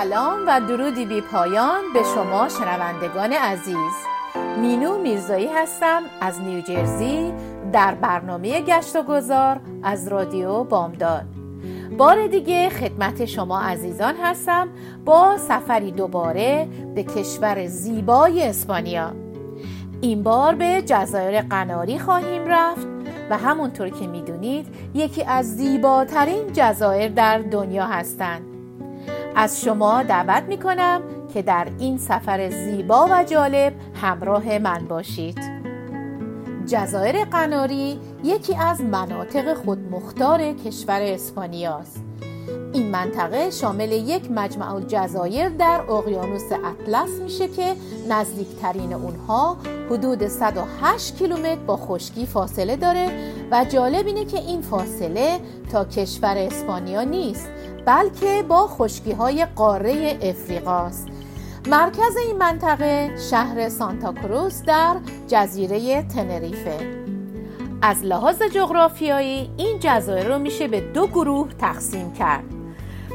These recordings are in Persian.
سلام و درودی بی پایان به شما شنوندگان عزیز. مینو میرزایی هستم از نیوجرسی در برنامه گشت و گذار از رادیو بامداد. بار دیگه خدمت شما عزیزان هستم با سفری دوباره به کشور زیبای اسپانیا. این بار به جزایر قناری خواهیم رفت و همونطور که می‌دونید یکی از زیباترین جزایر در دنیا هستند. از شما دعوت می‌کنم که در این سفر زیبا و جالب همراه من باشید. جزایر قناری یکی از مناطق خودمختار کشور اسپانیاست این منطقه شامل یک مجمع الجزایر در اقیانوس اطلس میشه که نزدیکترین اونها حدود 108 کیلومتر با خشکی فاصله داره و جالب اینه که این فاصله تا کشور اسپانیا نیست بلکه با خشکی های قاره افریقاست. مرکز این منطقه شهر سانتا کروس در جزیره تنریفه. از لحاظ جغرافیایی این جزایر رو میشه به دو گروه تقسیم کرد.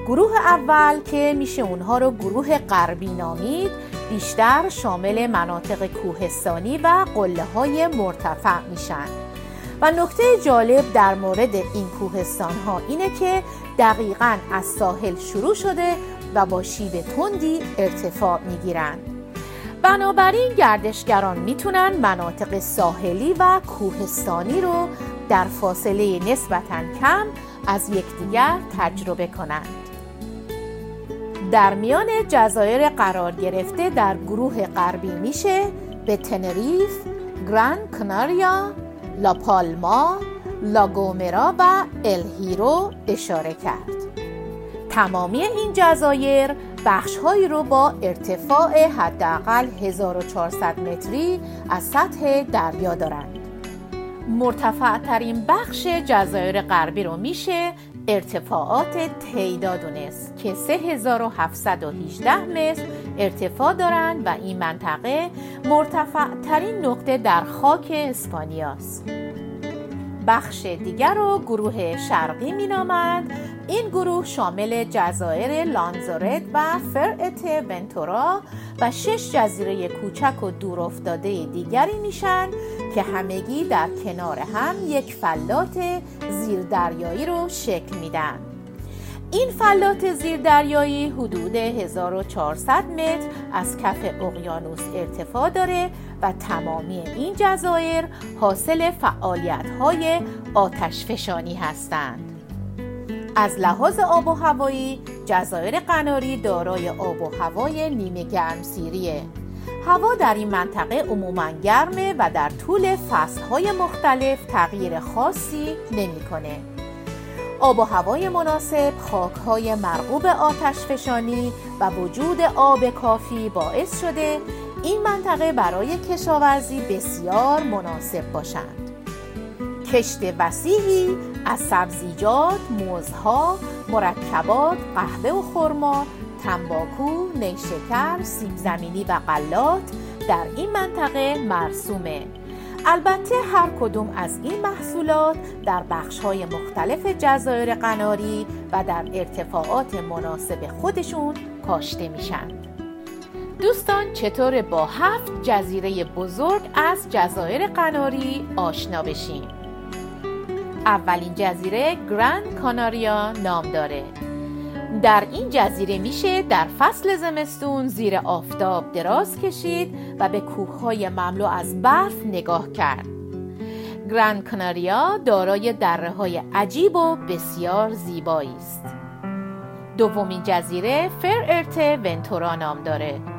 گروه اول که میشه اونها رو گروه غربی نامید بیشتر شامل مناطق کوهستانی و قله های مرتفع میشن. و نکته جالب در مورد این کوهستان ها اینه که دقیقا از ساحل شروع شده و با شیب تندی ارتفاع می‌گیرند بنابراین گردشگران می‌تونن مناطق ساحلی و کوهستانی رو در فاصله نسبتا کم از یکدیگر تجربه کنند در میان جزایر قرار گرفته در گروه غربی میشه به تنریف، گران کناریا، لا پالما، لاگومرا و الهیرو اشاره کرد. تمامی این جزایر بخشهایی رو با ارتفاع حداقل 1400 متری از سطح دریا دارند. مرتفع ترین بخش جزایر غربی رو میشه ارتفاعات تیدا دونست که 3718 متر ارتفاع دارند و این منطقه مرتفع ترین نقطه در خاک اسپانیاست. بخش دیگر رو گروه شرقی مینامند این گروه شامل جزایر لانزارت و فرعت ونتورا و شش جزیره کوچک و دورافتاده دیگری میشن که همگی در کنار هم یک فلات زیردریایی رو شکل میدن این فلات زیردریایی حدود 1400 متر از کف اقیانوس ارتفاع داره و تمامی این جزایر حاصل فعالیت های آتش فشانی هستند. از لحاظ آب و هوایی جزایر قناری دارای آب و هوای نیمه گرم سیریه هوا در این منطقه عموما گرمه و در طول فصلهای مختلف تغییر خاصی نمی‌کنه. آب و هوای مناسب، خاکهای مرغوب آتش فشانی و وجود آب کافی باعث شده این منطقه برای کشاورزی بسیار مناسب باشند. کشت وسیعی از سبزیجات، موزها، مرکبات، قهوه و خرما، تنباکو، نیشکر، سیب زمینی و غلات در این منطقه مرسومه. البته هر کدوم از این محصولات در های مختلف جزایر قناری و در ارتفاعات مناسب خودشون کاشته میشن. دوستان چطور با هفت جزیره بزرگ از جزایر قناری آشنا بشیم؟ اولین جزیره گراند کاناریا نام داره در این جزیره میشه در فصل زمستون زیر آفتاب دراز کشید و به کوههای مملو از برف نگاه کرد. گراند کاناریا دارای دره های عجیب و بسیار زیبایی است. دومین جزیره فر ارت ونتورا نام داره.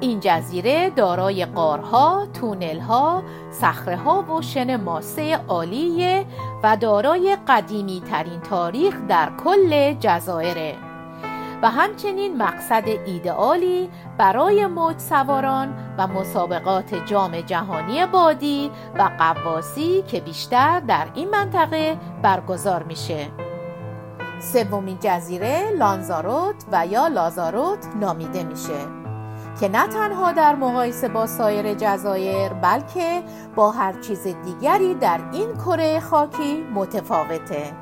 این جزیره دارای قارها، تونلها، صخره‌ها و شن ماسه عالیه و دارای قدیمی ترین تاریخ در کل جزایره و همچنین مقصد ایدئالی برای موج سواران و مسابقات جام جهانی بادی و قواسی که بیشتر در این منطقه برگزار میشه. سومین جزیره لانزاروت و یا لازاروت نامیده میشه. که نه تنها در مقایسه با سایر جزایر بلکه با هر چیز دیگری در این کره خاکی متفاوته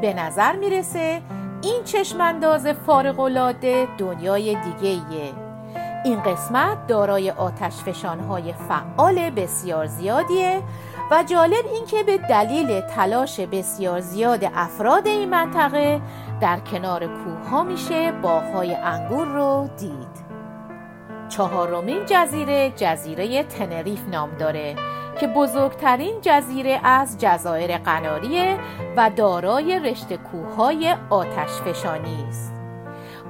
به نظر می‌رسه این چشمانداز فارغ العاده دنیای دیگه ایه. این قسمت دارای آتش فشانهای فعال بسیار زیادیه و جالب اینکه به دلیل تلاش بسیار زیاد افراد این منطقه در کنار کوه ها میشه باغهای انگور رو دید چهارمین جزیره جزیره تنریف نام داره که بزرگترین جزیره از جزایر قناریه و دارای رشته کوههای آتش فشانی است.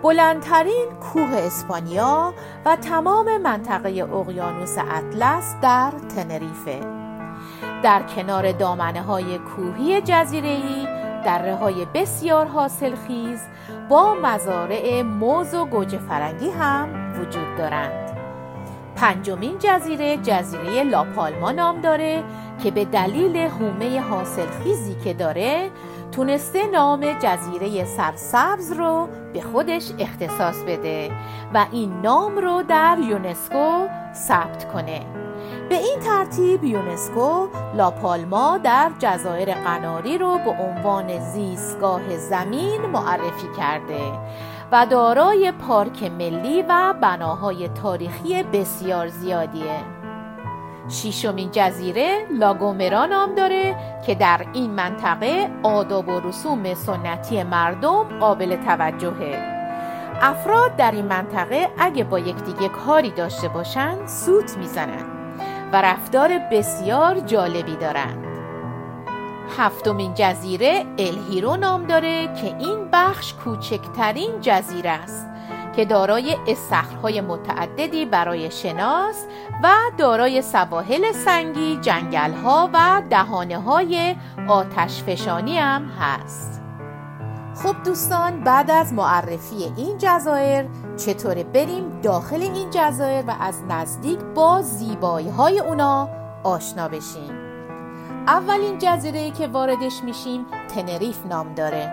بلندترین کوه اسپانیا و تمام منطقه اقیانوس اطلس در تنریفه. در کنار دامنه های کوهی جزیره ای دره های بسیار حاصلخیز با مزارع موز و گوجه فرنگی هم وجود دارند. پنجمین جزیره جزیره لاپالما نام داره که به دلیل حومه حاصلخیزی که داره تونسته نام جزیره سرسبز رو به خودش اختصاص بده و این نام رو در یونسکو ثبت کنه به این ترتیب یونسکو لاپالما در جزایر قناری رو به عنوان زیستگاه زمین معرفی کرده و دارای پارک ملی و بناهای تاریخی بسیار زیادیه. شیشمین جزیره لاگومرا نام داره که در این منطقه آداب و رسوم سنتی مردم قابل توجهه. افراد در این منطقه اگه با یکدیگه کاری داشته باشن سوت می‌زنن و رفتار بسیار جالبی دارند هفتمین جزیره الهیرو نام داره که این بخش کوچکترین جزیره است که دارای استخرهای متعددی برای شناس و دارای سواحل سنگی، جنگلها و دهانه های آتش فشانی هم هست. خب دوستان بعد از معرفی این جزایر چطوره بریم داخل این جزایر و از نزدیک با زیبایی های اونا آشنا بشیم. اولین جزیره که واردش میشیم تنریف نام داره.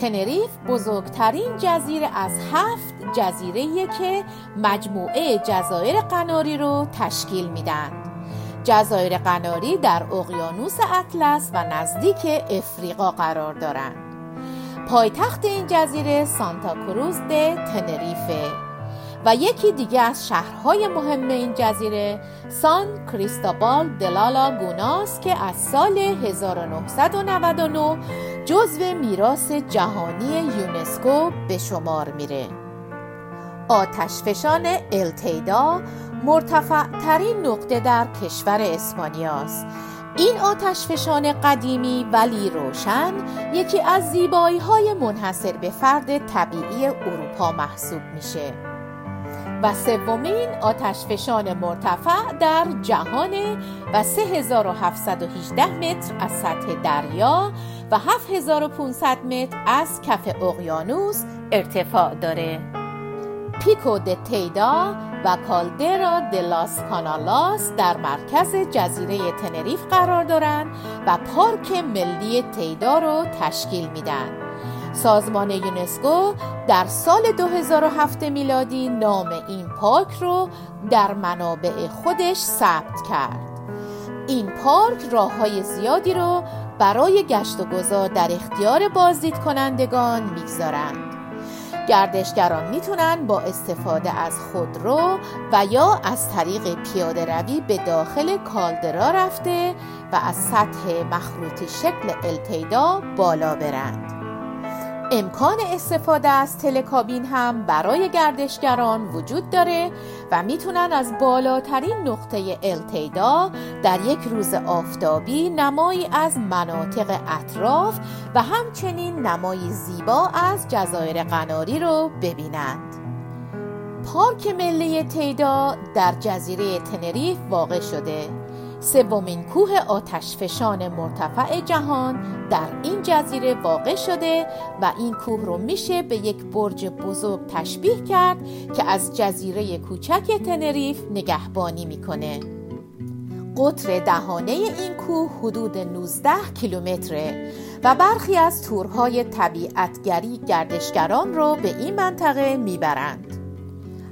تنریف بزرگترین جزیره از هفت جزیره که مجموعه جزایر قناری رو تشکیل میدن جزایر قناری در اقیانوس اطلس و نزدیک افریقا قرار دارند. پایتخت این جزیره سانتا کروز ده تنریفه. و یکی دیگه از شهرهای مهم این جزیره سان کریستابال دلالا گوناس که از سال 1999 جزو میراث جهانی یونسکو به شمار میره. آتشفشان التیدا مرتفع ترین نقطه در کشور اسپانیاست. این آتشفشان قدیمی ولی روشن یکی از زیبایی های منحصر به فرد طبیعی اروپا محسوب میشه. و سومین آتشفشان مرتفع در جهان و 3718 متر از سطح دریا و 7500 متر از کف اقیانوس ارتفاع داره. پیکو د تیدا و کالدرا د لاس کانالاس در مرکز جزیره تنریف قرار دارند و پارک ملی تیدا رو تشکیل میدن سازمان یونسکو در سال 2007 میلادی نام این پارک رو در منابع خودش ثبت کرد. این پارک راه های زیادی رو برای گشت و گذار در اختیار بازدید کنندگان می‌گذارند. گردشگران می‌تونن با استفاده از خودرو و یا از طریق پیاده روی به داخل کالدرا رفته و از سطح مخروطی شکل التیدا بالا برند. امکان استفاده از تلکابین هم برای گردشگران وجود داره و می‌تونن از بالاترین نقطه التیدا در یک روز آفتابی نمایی از مناطق اطراف و همچنین نمایی زیبا از جزایر قناری رو ببینند. پارک ملی تیدا در جزیره تنریف واقع شده. سومین کوه آتشفشان مرتفع جهان در این جزیره واقع شده و این کوه رو میشه به یک برج بزرگ تشبیه کرد که از جزیره کوچک تنریف نگهبانی می‌کنه. قطر دهانه این کوه حدود 19 کیلومتره و برخی از تورهای طبیعتگری گردشگران رو به این منطقه می‌برند.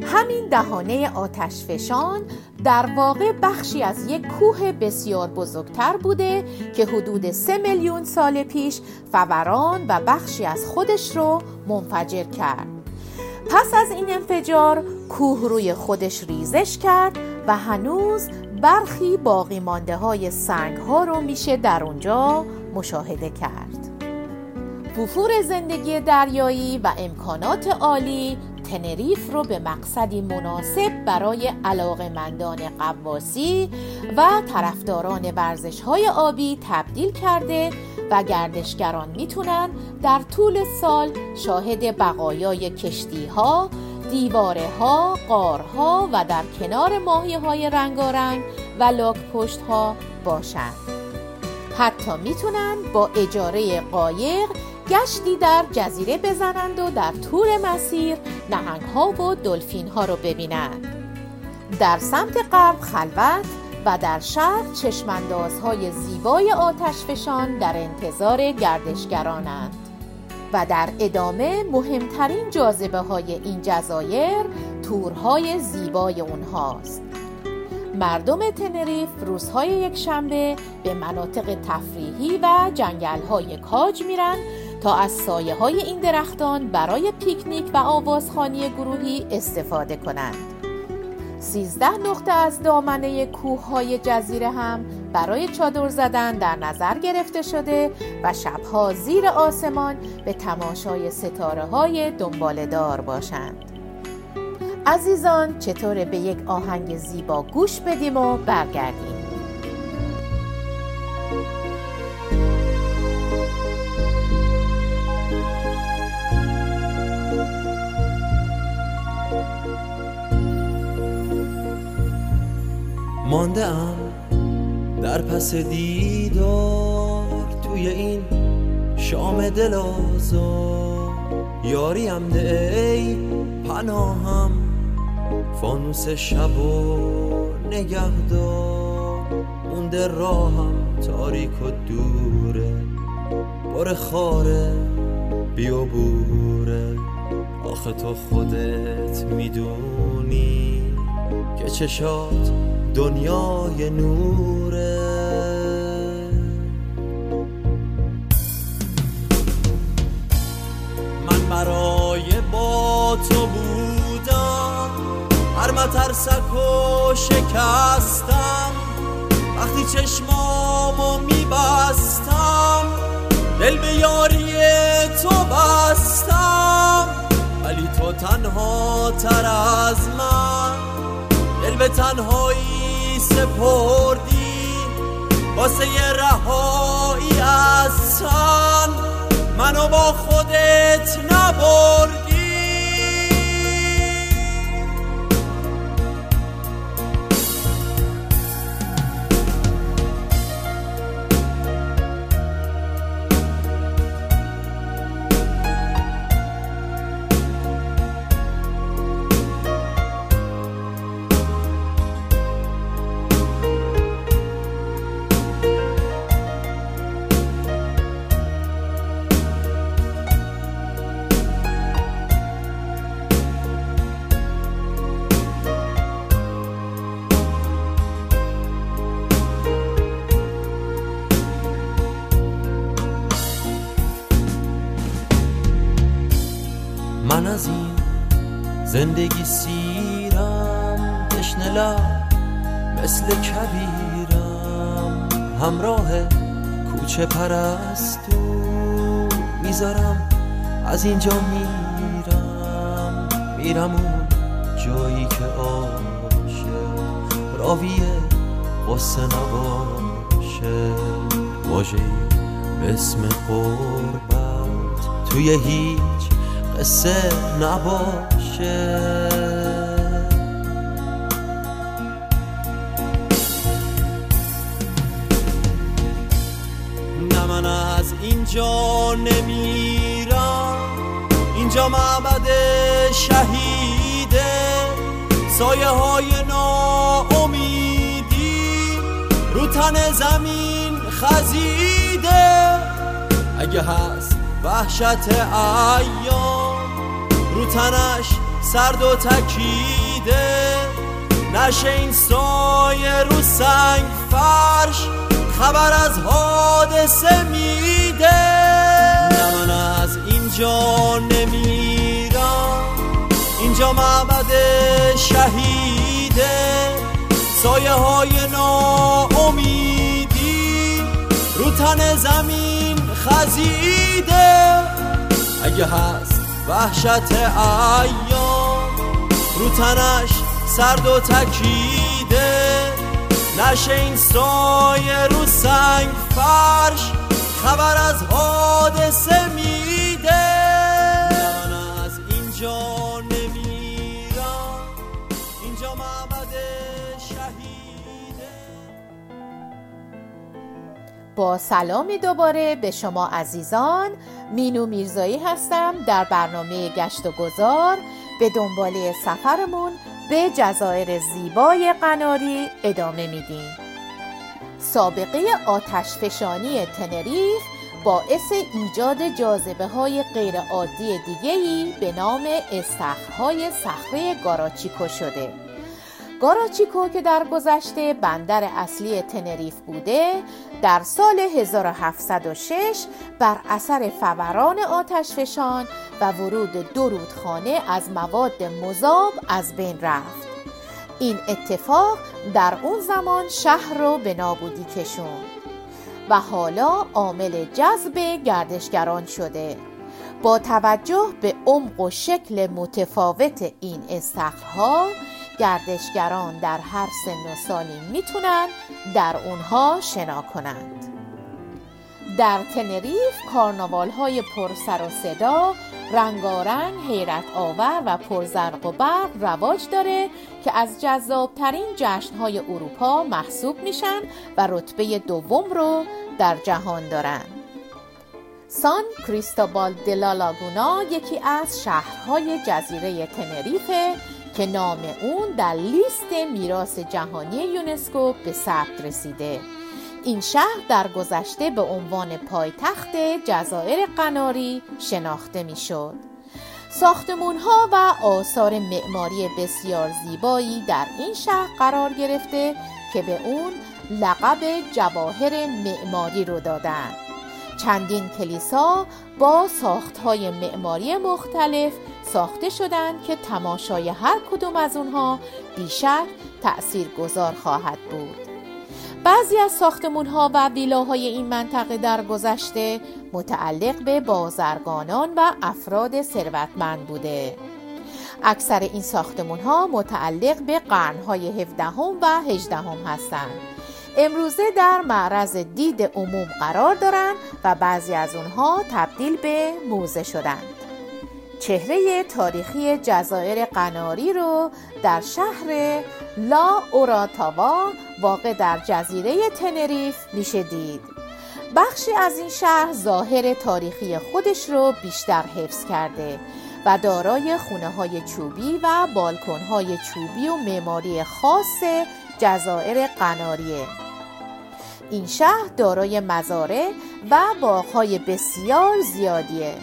همین دهانه آتشفشان در واقع بخشی از یک کوه بسیار بزرگتر بوده که حدود سه میلیون سال پیش فوران و بخشی از خودش رو منفجر کرد. پس از این انفجار کوه روی خودش ریزش کرد و هنوز برخی باقی مانده های سنگ ها رو میشه در اونجا مشاهده کرد. وفور زندگی دریایی و امکانات عالی تنریف رو به مقصدی مناسب برای علاقمندان قواسی و طرفداران ورزش های آبی تبدیل کرده و گردشگران می‌تونن در طول سال شاهد بقایای کشتی ها، دیواره ها، قارها و در کنار ماهی های رنگارنگ و لاک پشت ها باشند. حتی می‌تونن با اجاره قایق گشتی در جزیره بزنند و در طول مسیر نهنگ ها و دلفین ها رو ببینند. در سمت غرب خلوت و در شرق چشماندازهای زیبای آتشفشان در انتظار گردشگرانند و در ادامه مهمترین جاذبه های این جزایر تورهای زیبای اونهاست. مردم تنریف روزهای یک شنبه به مناطق تفریحی و جنگل های کاج میرن از سایه های این درختان برای پیکنیک و آوازخانی گروهی استفاده کنند. سیزده نقطه از دامنه کوه های جزیره هم برای چادر زدن در نظر گرفته شده و شبها زیر آسمان به تماشای ستاره های دنبالدار باشند. عزیزان چطور به یک آهنگ زیبا گوش بدیم و برگردیم مانده ام در پس دیدار توی این شام دل آزار. یاریم ده ای پناهم فانوس شب و نگهدار. مونده راهم تاریک و دوره بار خاره بیا بوره آخه تو خودت می‌دونی که چشات دنیای نوره. من برای با تو بودم هر مترسک و شکستم. وقتی چشمامو میبستم دل به یاری تو بستم. ولی تو تنها تر از من دل به تنهایی سپردی واسه یه رهایی از منو با خودت نبردی. زندگی سیرم تشنه مثل کبیرم. همراه کوچه پرستو می‌ذارم از اینجا میرم. میرم اون جایی که آشه. راویه قصه نباشه. واجه به اسم قربت. توی هیچ قصه نباشه. نه من از اینجا نمیرم. اینجا معبد شهیده. سایه های ناامیدی. رو تن زمین خزیده. اگه هست وحشت ایام. رو تنش سرد و تکیده. نشه این سایه رو سنگ فرش خبر از حادثه میده. نه من از اینجا نمیرم اینجا معبد شهیده. سایه های ناامیدی رو تن زمین خزیده. اگه هست وحشت ایام رو تنش سرد و تکیده. نشه این سایه رو سنگ فرش خبر از حادثه میده. من از اینجا نمیرم اینجا معبد شهیده. با سلامی دوباره به شما عزیزان مینو میرزایی هستم در برنامه گشت و گذار به دنباله سفرمون به جزایر زیبای قناری ادامه میدیم. سابقه آتش فشانی تنریف باعث ایجاد جاذبه های غیرعادی دیگهی به نام استخرهای صخره گاراچیکو شده. گاراچیکو که در گذشته بندر اصلی تنریف بوده در سال 1706 بر اثر فوران آتش فشان و ورود دو رودخانه از مواد مذاب از بین رفت. این اتفاق در اون زمان شهر رو به نابودی کشون و حالا عامل جذب گردشگران شده. با توجه به عمق و شکل متفاوت این استخرها گردشگران در هر سن و سالی می‌تونن در اونها شنا کنند. در تنریف کارناوال های پرسر و صدا رنگارنگ حیرت آور و پرزرق و برق رواج داره که از جذابترین جشنهای اروپا محسوب میشن و رتبه دوم رو در جهان دارن. سان کریستوبال دلا لاگونا یکی از شهرهای جزیره تنریفه که نام اون در لیست میراث جهانی یونسکو به ثبت رسیده این شهر در گذشته به عنوان پایتخت جزایر قناری شناخته می‌شد. ساختمون ها و آثار معماری بسیار زیبایی در این شهر قرار گرفته که به اون لقب جواهر معماری رو دادن چندین کلیسا با های معماری مختلف ساخته شدند که تماشای هر کدوم از اونها بیشک تأثیر گذار خواهد بود. بعضی از ساختمون ها و ویلاهای این منطقه در گذشته متعلق به بازرگانان و افراد ثروتمند بوده. اکثر این ساختمون ها متعلق به قرنهای 17 و 18 هستند. امروزه در معرض دید عموم قرار دارند و بعضی از اونها تبدیل به موزه شدند. چهره تاریخی جزایر قناری رو در شهر لا اوراتاوا واقع در جزیره تنریف میشه دید. بخشی از این شهر ظاهر تاریخی خودش رو بیشتر حفظ کرده و دارای خونه های چوبی و بالکن های چوبی و معماری خاص جزایر قناریه. این شهر دارای مزارع و باغهای بسیار زیادیه.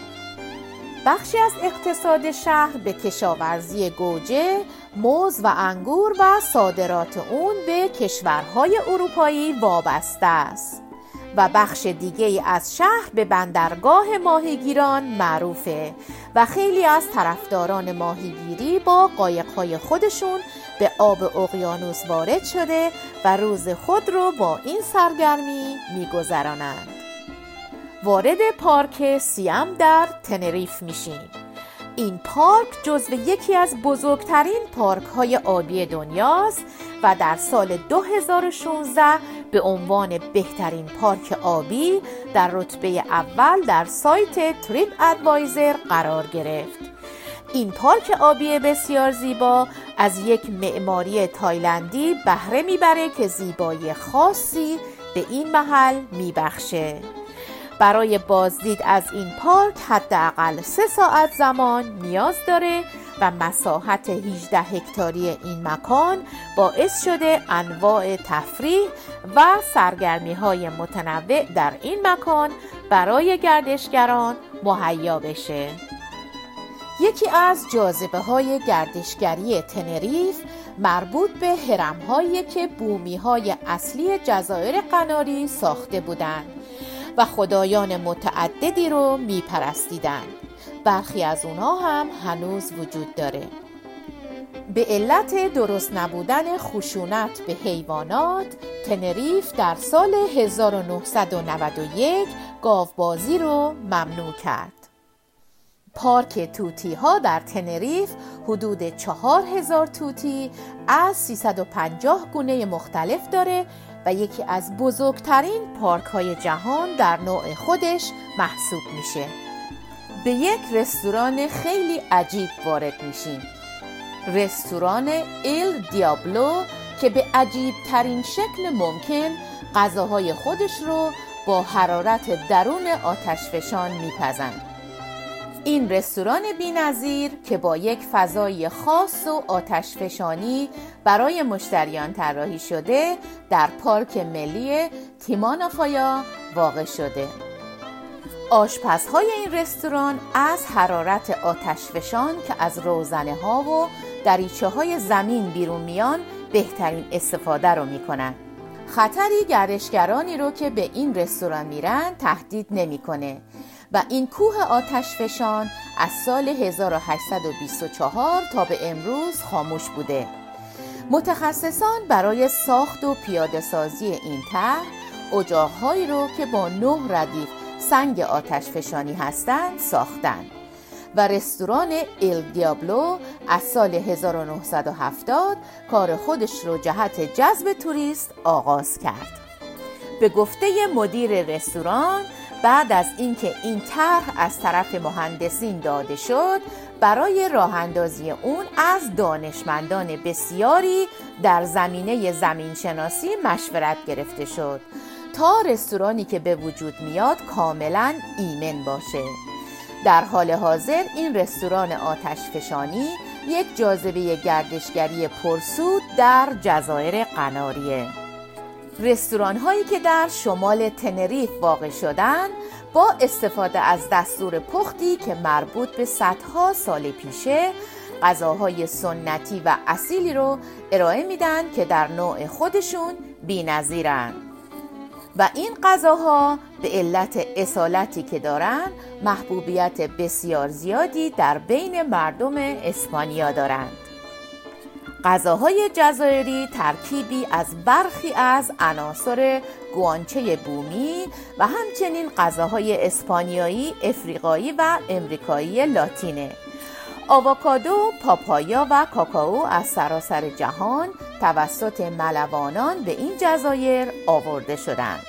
بخشی از اقتصاد شهر به کشاورزی گوجه، موز و انگور و صادرات اون به کشورهای اروپایی وابسته است و بخش دیگه از شهر به بندرگاه ماهیگیران معروفه و خیلی از طرفداران ماهیگیری با قایقهای خودشون به آب اقیانوس وارد شده و روز خود رو با این سرگرمی میگذرانند. وارد پارک سیام در تنریف میشیم. این پارک جزو یکی از بزرگترین پارک های آبی دنیاست و در سال 2016 به عنوان بهترین پارک آبی در رتبه اول در سایت TripAdvisor قرار گرفت. این پارک آبی بسیار زیبا از یک معماری تایلندی بهره می‌بره که زیبایی خاصی به این محل میبخشه. برای بازدید از این پارک حداقل سه ساعت زمان نیاز داره و مساحت 18 هکتاری این مکان باعث شده انواع تفریح و سرگرمی های متنوع در این مکان برای گردشگران مهیا بشه. یکی از جاذبه های گردشگری تنریف مربوط به هرم که بومی های اصلی جزایر قناری ساخته بودند. و خدایان متعددی رو میپرستیدند. برخی از اونها هم هنوز وجود داره. به علت درست نبودن خشونت به حیوانات تنریف در سال 1991 گاوبازی رو ممنوع کرد. پارک توتی ها در تنریف حدود 4000 توتی از 350 گونه مختلف داره و یکی از بزرگترین پارک های جهان در نوع خودش محسوب میشه. به یک رستوران خیلی عجیب وارد میشیم. رستوران ایل دیابلو که به عجیب ترین شکل ممکن غذاهای خودش رو با حرارت درون آتشفشان میپزند. این رستوران بینظیر که با یک فضای خاص و آتشفشانی برای مشتریان طراحی شده در پارک ملی تیمانافایا واقع شده. آشپزهای این رستوران از حرارت آتشفشان که از روزنه ها و دریچه های زمین بیرون میان بهترین استفاده رو می‌کنن. خطری گردشگرانی رو که به این رستوران میرن تهدید نمی‌کنه. و این کوه آتشفشان از سال 1824 تا به امروز خاموش بوده. متخصصان برای ساخت و پیاده سازی این طرح اجاقهایی رو که با نه ردیف سنگ آتش فشانی هستند ساختند و رستوران ایل دیابلو از سال 1970 کار خودش رو جهت جذب توریست آغاز کرد. به گفته مدیر رستوران بعد از اینکه این طرح از طرف مهندسین داده شد برای راه اندازی اون از دانشمندان بسیاری در زمینه زمینشناسی مشورت گرفته شد تا رستورانی که به وجود میاد کاملا ایمن باشه. در حال حاضر این رستوران آتش فشانی یک جاذبه گردشگری پرسود در جزایر قناریه. رستوران هایی که در شمال تنریف واقع شدن با استفاده از دستور پختی که مربوط به صدها سال پیشه غذاهای سنتی و اصیلی رو ارائه میدن که در نوع خودشون بی‌نظیرن. و این غذاها به علت اصالتی که دارن محبوبیت بسیار زیادی در بین مردم اسپانیا دارند غذاهای جزایری ترکیبی از برخی از عناصر گوانچه بومی و همچنین غذاهای اسپانیایی، افریقایی و امریکایی لاتینه آووکادو، پاپایا و کاکائو از سراسر جهان توسط ملوانان به این جزایر آورده شدند.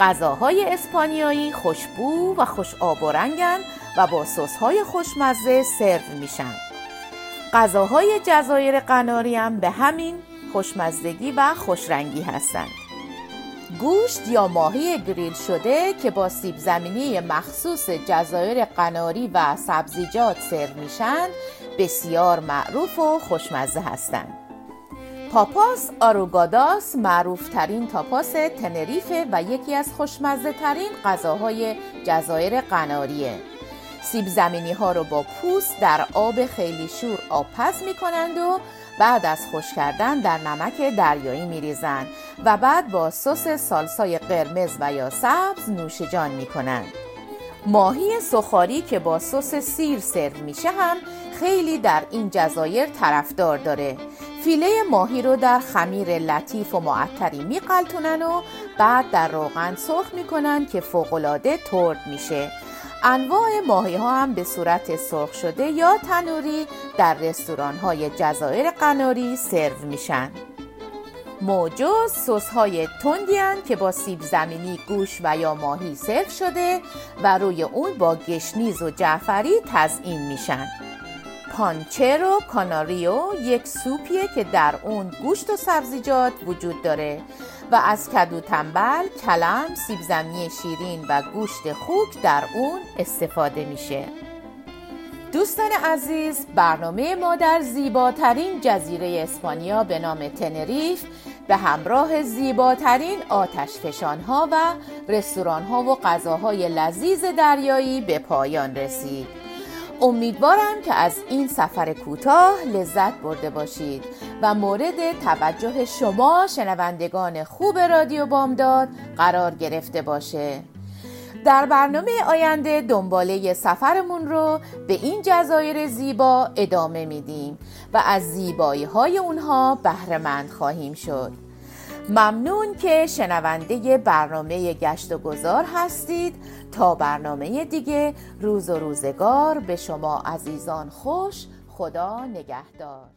غذاهای اسپانیایی خوشبو و خوش آب و رنگن و با سسهای خوشمزه سرو میشن. غذاهای جزایر قناری هم به همین خوشمزدگی و خوشرنگی هستند. گوشت یا ماهی گریل شده که با سیب زمینی مخصوص جزایر قناری و سبزیجات سرو میشن بسیار معروف و خوشمزه هستند. تاپاس آروگاداس معروف ترین تاپاس تنریفه و یکی از خوشمزه ترین غذاهای جزایر قناریه سیب زمینی ها رو با پوست در آب خیلی شور آبپز می کنند و بعد از خوش کردن در نمک دریایی می ریزند و بعد با سس سالسای قرمز و یا سبز نوشجان می کنند. ماهی سخاری که با سس سیر سرو میشه هم خیلی در این جزایر طرفدار داره فیله ماهی رو در خمیر لطیف و معطری میقلتونن و بعد در روغن سرخ می‌کنن که فوقالعاده ترد میشه انواع ماهی ها هم به صورت سرخ شده یا تنوری در رستوران های جزایر قناری سرو میشن. mojos سس های تندی که با سیب زمینی گوشت و یا ماهی سرو شده و روی اون با گشنیز و جعفری تزئین میشن. Puchero Canario یک سوپیه که در اون گوشت و سبزیجات وجود داره. و از کدو تنبل، کلم، سیب زمینی شیرین و گوشت خوک در اون استفاده میشه. دوستان عزیز برنامه ما در زیباترین جزیره اسپانیا به نام تنریف به همراه زیباترین آتش ها و رستوران ها و غذاهای لذیذ دریایی به پایان رسید. امیدوارم که از این سفر کوتاه لذت برده باشید و مورد توجه شما شنوندگان خوب رادیو بامداد قرار گرفته باشه. در برنامه آینده دنباله سفرمون رو به این جزایر زیبا ادامه میدیم و از زیبایی های اونها بهرهمند خواهیم شد. ممنون که شنونده برنامه گشت و گذار هستید. تا برنامه دیگه روز و روزگار به شما عزیزان خوش خدا نگهدار.